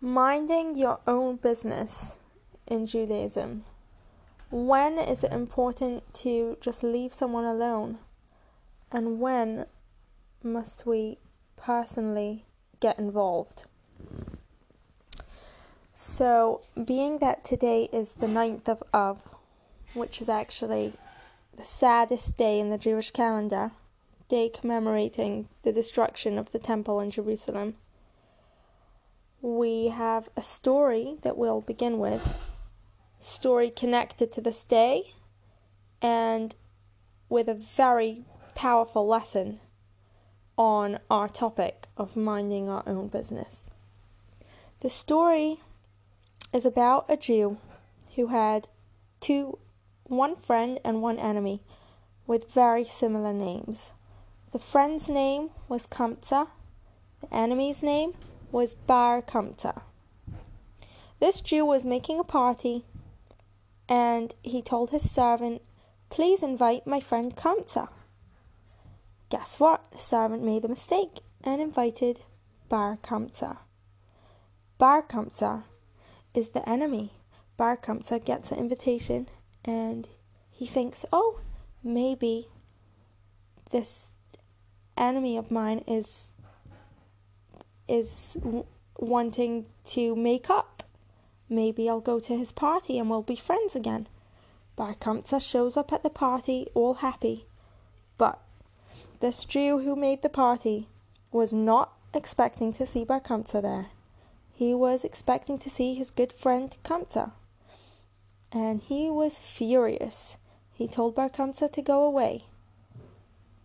minding your own business in Judaism. When is it important to just leave someone alone? And when must we personally get involved? So, being that today is the 9th of Av, which is actually the saddest day in the Jewish calendar, day commemorating the destruction of the temple in Jerusalem, we have a story that we'll begin with. Story connected to this day and with a very powerful lesson on our topic of minding our own business. The story is about a Jew who had two one friend and one enemy with very similar names. The friend's name was Kamtza, the enemy's name was Bar Kamtza. This Jew was making a party and he told his servant, Please invite my friend Kamtza. Guess what? The servant made a mistake and invited Bar Kamtza. Bar Kamtza is the enemy. Bar Kamtza gets an invitation and he thinks, oh, maybe this enemy of mine is is w- wanting to make up. Maybe I'll go to his party and we'll be friends again. Bar Kamtza shows up at the party all happy. But this Jew who made the party was not expecting to see Bar Kamtza there. He was expecting to see his good friend Kamtza. And he was furious. He told Bar Kamtza to go away.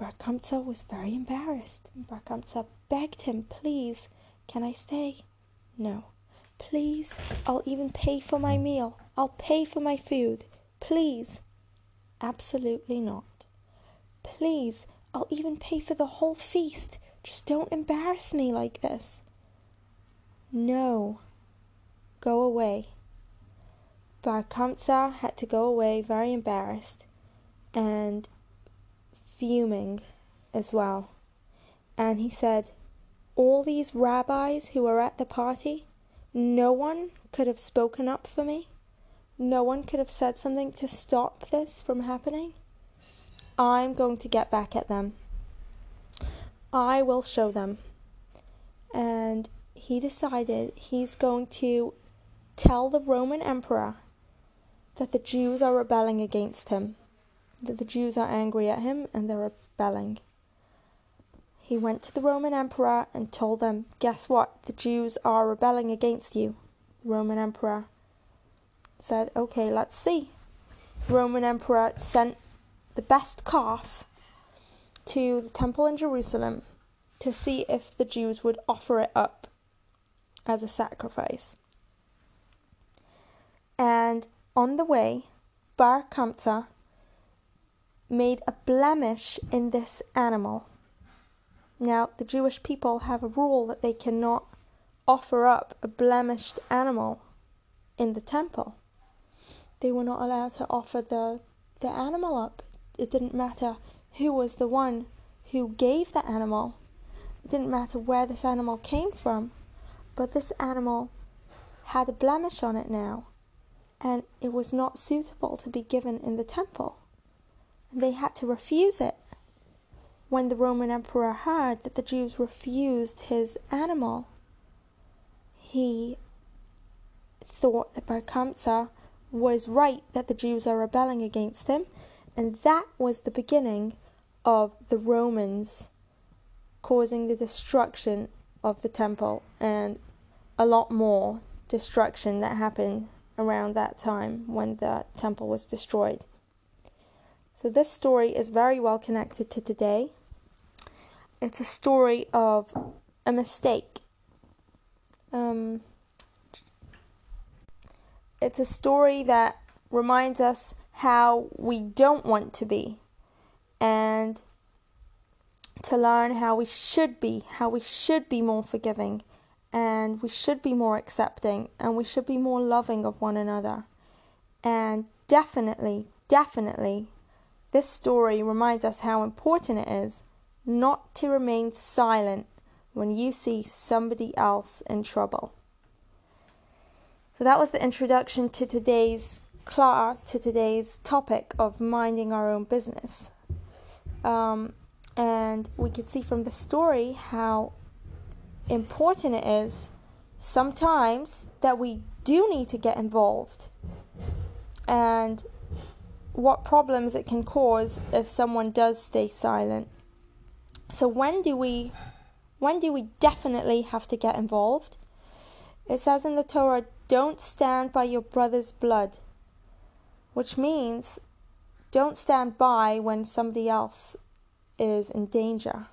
Bar Kamtza was very embarrassed. Bar Kamtza begged him, Please, can I stay? No. Please, I'll even pay for my meal. I'll pay for my food. Please. Absolutely not. Please, I'll even pay for the whole feast. Just don't embarrass me like this. No. Go away. Bar Kamtza had to go away very embarrassed and fuming as well. And he said, All these rabbis who were at the party, no one could have spoken up for me. No one could have said something to stop this from happening. I'm going to get back at them. I will show them. And he decided he's going to tell the Roman emperor that the Jews are rebelling against him, that the Jews are angry at him and they're rebelling. He went to the Roman emperor and told them, Guess what? The Jews are rebelling against you. The Roman emperor said, Okay, let's see. The Roman emperor sent the best calf to the temple in Jerusalem to see if the Jews would offer it up as a sacrifice. And on the way, Bar Kamtza made a blemish in this animal. Now, the Jewish people have a rule that they cannot offer up a blemished animal in the temple. They were not allowed to offer the, the animal up. It didn't matter who was the one who gave the animal, it didn't matter where this animal came from, but this animal had a blemish on it now and it was not suitable to be given in the temple. They had to refuse it. When the Roman emperor heard that the Jews refused his animal, he thought that Bar Kamtza was right that the Jews are rebelling against him, and that was the beginning of the Romans causing the destruction of the temple and a lot more destruction that happened around that time when the temple was destroyed. So, this story is very well connected to today. It's a story of a mistake. Um, it's a story that reminds us how we don't want to be and to learn how we should be, how we should be more forgiving, and we should be more accepting and we should be more loving of one another. And definitely, definitely, this story reminds us how important it is not to remain silent when you see somebody else in trouble. So that was the introduction to today's class, to today's topic of minding our own business. Um, and we can see from the story how important it is sometimes that we do need to get involved and what problems it can cause if someone does stay silent. So when do we when do we definitely have to get involved? It says in the Torah, don't stand by your brother's blood, which means don't stand by when somebody else is in danger.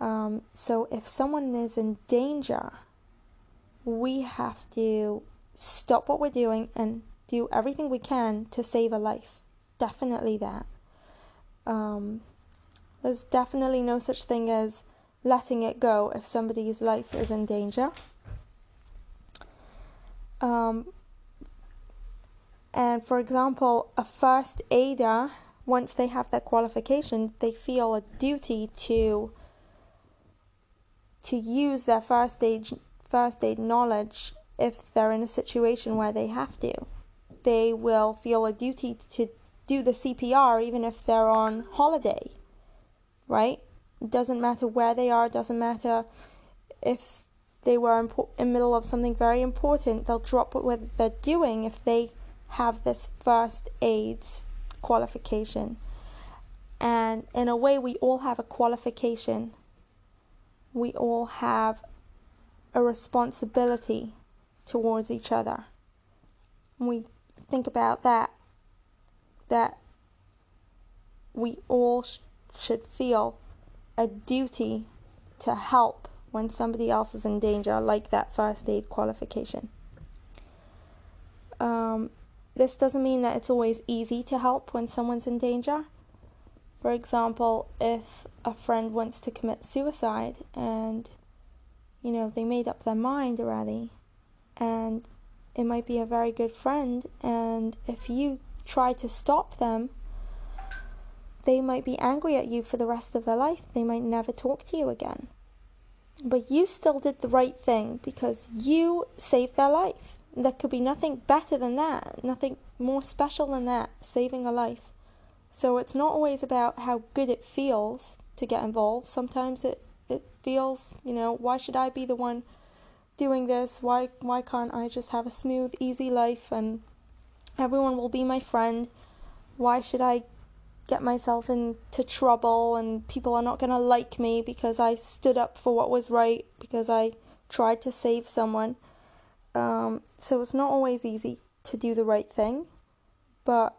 Um, so if someone is in danger, we have to stop what we're doing and do everything we can to save a life. Definitely that. Um, there's definitely no such thing as letting it go if somebody's life is in danger. Um, and for example, a first aider, once they have their qualification, they feel a duty to to use their first aid first aid knowledge if they're in a situation where they have to. They will feel a duty to do the CPR even if they're on holiday right? It doesn't matter where they are, doesn't matter if they were in, the middle of something very important, they'll drop what they're doing if they have this first aids qualification. And in a way, we all have a qualification. We all have a responsibility towards each other. We think about that, that we all sh- should feel a duty to help when somebody else is in danger, like that first aid qualification. Um, this doesn't mean that it's always easy to help when someone's in danger. For example, if a friend wants to commit suicide and you know they made up their mind already, and it might be a very good friend, and if you try to stop them, they might be angry at you for the rest of their life. They might never talk to you again. But you still did the right thing because you saved their life. There could be nothing better than that, nothing more special than that, saving a life. So it's not always about how good it feels to get involved. Sometimes it, it feels, you know, why should I be the one doing this? Why why can't I just have a smooth, easy life and everyone will be my friend? Why should I get myself into trouble and people are not going to like me because I stood up for what was right, because I tried to save someone. Um, so it's not always easy to do the right thing, but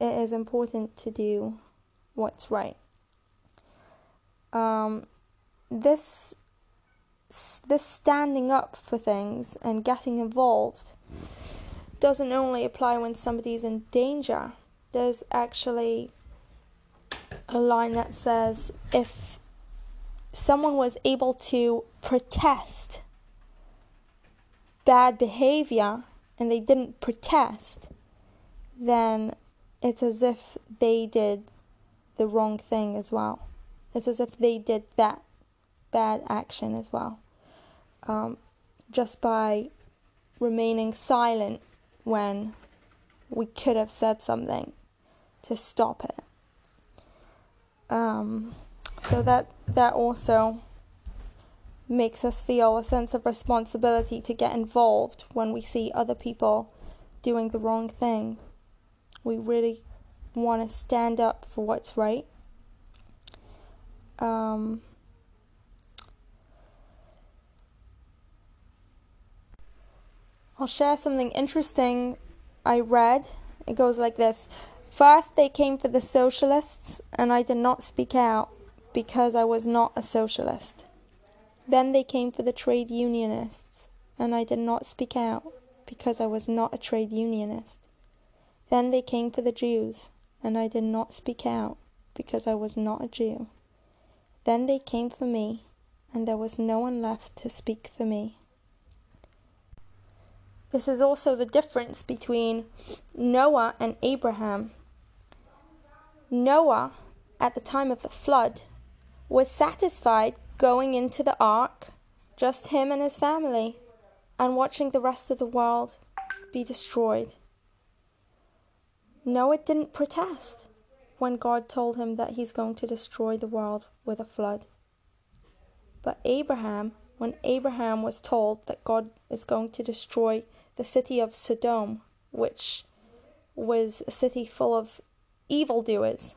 it is important to do what's right. Um, this this standing up for things and getting involved doesn't only apply when somebody's in danger there's actually a line that says if someone was able to protest bad behavior and they didn't protest, then it's as if they did the wrong thing as well. It's as if they did that bad action as well. Um, just by remaining silent when we could have said something to stop it. Um, so that that also makes us feel a sense of responsibility to get involved when we see other people doing the wrong thing. We really want to stand up for what's right. Um, I'll share something interesting I read. It goes like this First, they came for the socialists, and I did not speak out because I was not a socialist. Then they came for the trade unionists, and I did not speak out because I was not a trade unionist. Then they came for the Jews, and I did not speak out because I was not a Jew. Then they came for me, and there was no one left to speak for me. This is also the difference between Noah and Abraham. Noah, at the time of the flood, was satisfied going into the ark, just him and his family. and watching the rest of the world be destroyed. Noah didn't protest when God told him that he's going to destroy the world with a flood. But Abraham, when Abraham was told that God is going to destroy the city of Sodom, which was a city full of evildoers,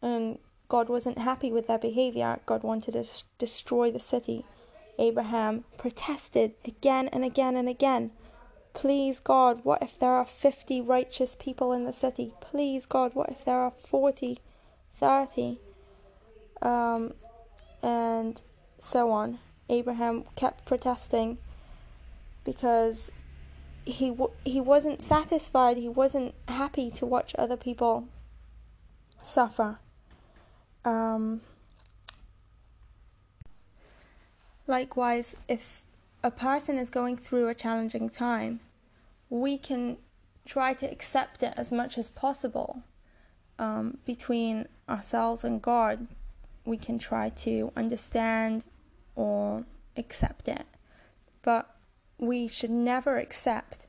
and God wasn't happy with their behavior, God wanted to destroy the city. Abraham protested again and again and again. Please, God, what if there are 50 righteous people in the city? Please, God, what if there are 40, 30? Um, and so on. Abraham kept protesting because he w- he wasn't satisfied. He wasn't happy to watch other people suffer. Um, likewise, if a person is going through a challenging time, we can try to accept it as much as possible um, between ourselves and God. We can try to understand or accept it. But we should never accept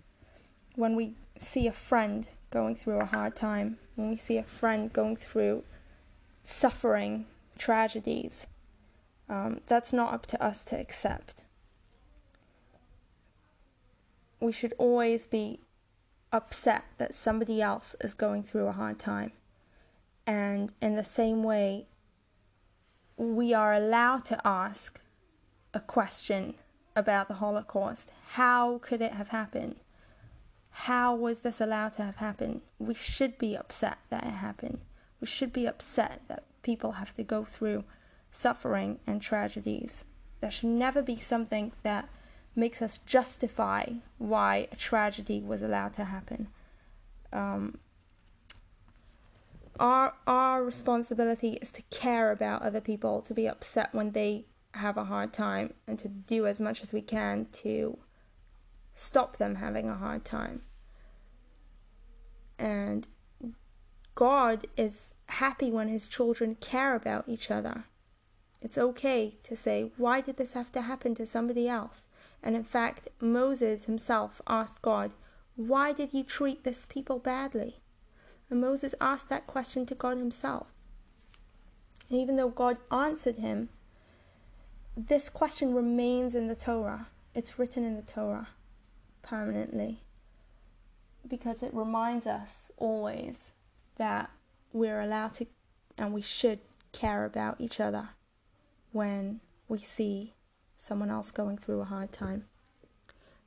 when we see a friend going through a hard time, when we see a friend going through suffering, tragedies. Um, that's not up to us to accept we should always be upset that somebody else is going through a hard time. And in the same way, we are allowed to ask a question about the Holocaust. How could it have happened? How was this allowed to have happened? We should be upset that it happened. We should be upset that people have to go through suffering and tragedies. There should never be something that makes us justify why a tragedy was allowed to happen. Um, our our responsibility is to care about other people, to be upset when they have a hard time, and to do as much as we can to stop them having a hard time. And God is happy when his children care about each other. It's okay to say, why did this have to happen to somebody else? And in fact, Moses himself asked God, Why did you treat this people badly? And Moses asked that question to God himself. And even though God answered him, this question remains in the Torah. It's written in the Torah permanently because it reminds us always that we're allowed to and we should care about each other when we see someone else going through a hard time.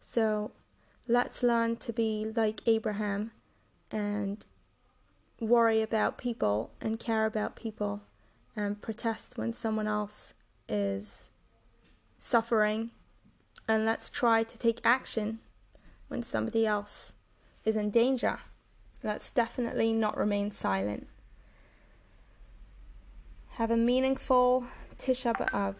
So let's learn to be like Abraham and worry about people and care about people and protest when someone else is suffering. And let's try to take action when somebody else is in danger. Let's definitely not remain silent. Have a meaningful Tisha B'Av.